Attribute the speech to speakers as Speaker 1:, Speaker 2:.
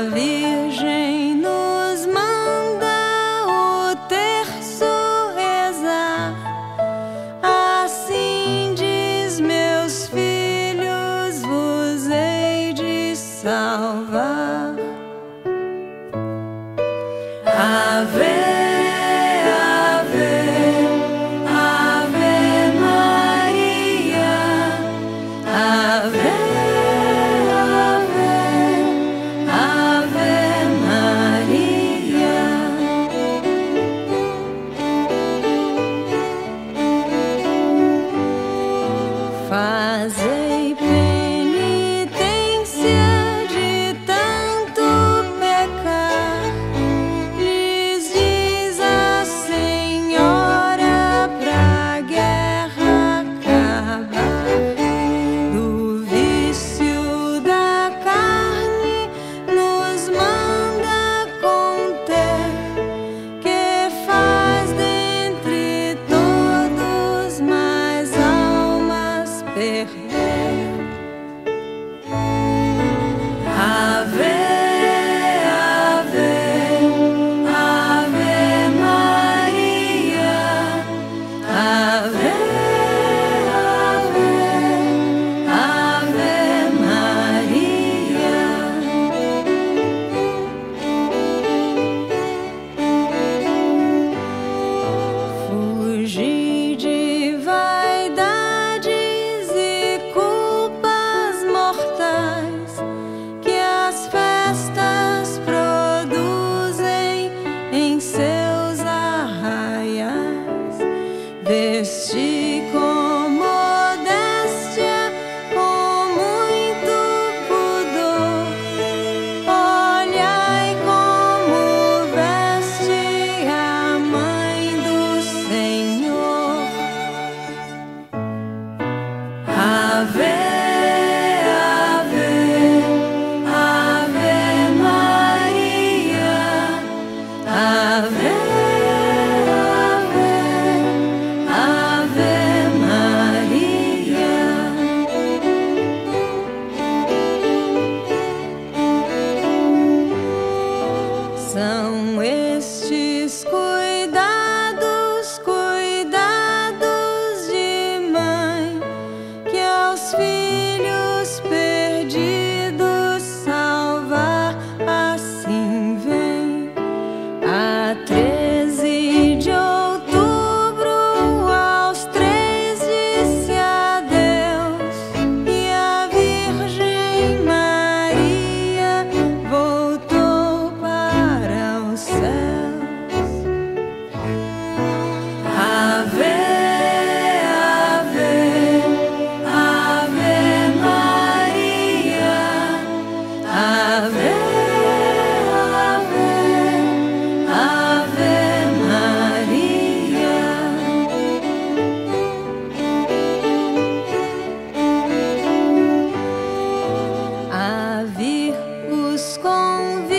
Speaker 1: a Virgem nos manda o terço rezar. Assim diz, meus filhos, vos hei de salvar. destino. teus filhos. os convida.